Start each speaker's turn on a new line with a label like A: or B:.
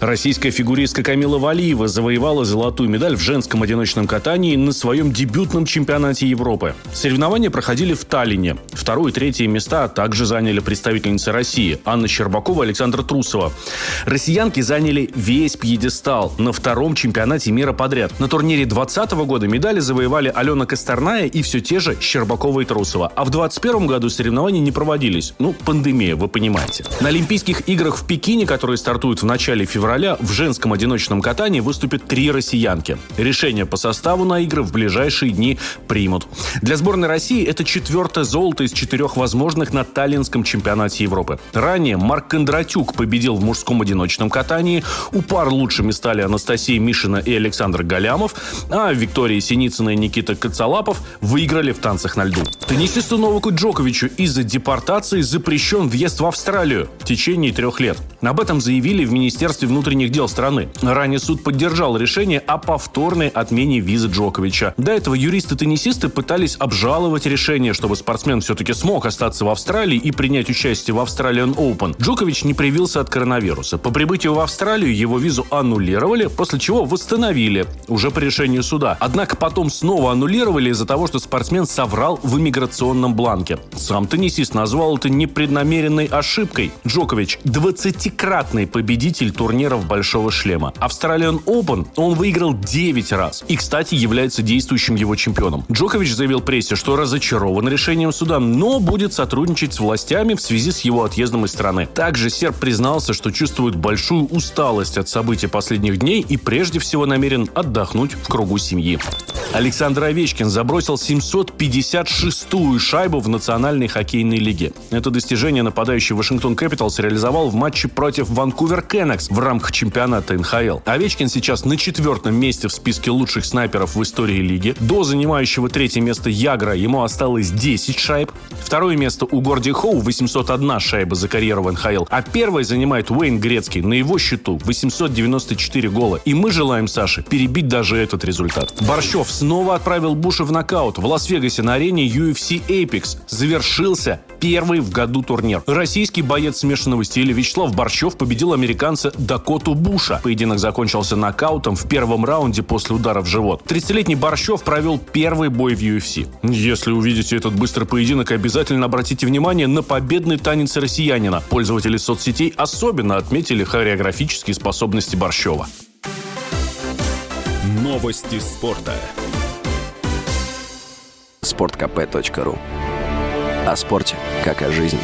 A: Российская фигуристка Камила Валиева завоевала золотую медаль в женском одиночном катании на своем дебютном чемпионате Европы. Соревнования проходили в Таллине. Второе и третье места также заняли представительницы России Анна Щербакова и Александра Трусова. Россиянки заняли весь пьедестал на втором чемпионате мира подряд. На турнире 2020 года медали завоевали Алена Косторная и все те же Щербакова и Трусова. А в 2021 году соревнования не проводились. Ну, пандемия, вы понимаете. На Олимпийских играх в Пекине, которые стартуют в начале февраля, февраля в женском одиночном катании выступят три россиянки. Решение по составу на игры в ближайшие дни примут. Для сборной России это четвертое золото из четырех возможных на Таллинском чемпионате Европы. Ранее Марк Кондратюк победил в мужском одиночном катании. У пар лучшими стали Анастасия Мишина и Александр Галямов, а Виктория Синицына и Никита Коцалапов выиграли в танцах на льду. Теннисисту Новаку Джоковичу из-за депортации запрещен въезд в Австралию в течение трех лет. Об этом заявили в Министерстве внутренних дел страны. Ранее суд поддержал решение о повторной отмене визы Джоковича. До этого юристы-теннисисты пытались обжаловать решение, чтобы спортсмен все-таки смог остаться в Австралии и принять участие в Australian Open. Джокович не привился от коронавируса. По прибытию в Австралию его визу аннулировали, после чего восстановили, уже по решению суда. Однако потом снова аннулировали из-за того, что спортсмен соврал в иммиграционном бланке. Сам теннисист назвал это непреднамеренной ошибкой. Джокович – 20-кратный победитель турниров «Большого шлема». Австралиан Open он выиграл 9 раз. И, кстати, является действующим его чемпионом. Джокович заявил прессе, что разочарован решением суда, но будет сотрудничать с властями в связи с его отъездом из страны. Также серб признался, что чувствует большую усталость от событий последних дней и прежде всего намерен отдохнуть в кругу семьи. Александр Овечкин забросил 756-ю шайбу в Национальной хоккейной лиге. Это достижение нападающий Вашингтон Капиталс реализовал в матче против Ванкувер Кеннекс в рамках чемпионата НХЛ. Овечкин сейчас на четвертом месте в списке лучших снайперов в истории лиги. До занимающего третье место Ягра ему осталось 10 шайб. Второе место у Горди Хоу 801 шайба за карьеру в НХЛ. А первое занимает Уэйн Грецкий. На его счету 894 гола. И мы желаем Саше перебить даже этот результат. Борщев снова отправил Буша в нокаут. В Лас-Вегасе на арене UFC Apex завершился первый в году турнир. Российский боец смешанного стиля Вячеслав Борщев победил американца Дакоту Буша. Поединок закончился нокаутом в первом раунде после удара в живот. 30-летний Борщев провел первый бой в UFC. Если увидите этот быстрый поединок, обязательно обратите внимание на победный танец россиянина. Пользователи соцсетей особенно отметили хореографические способности Борщева.
B: Новости спорта.
C: sportkp.ru О спорте, как о жизни.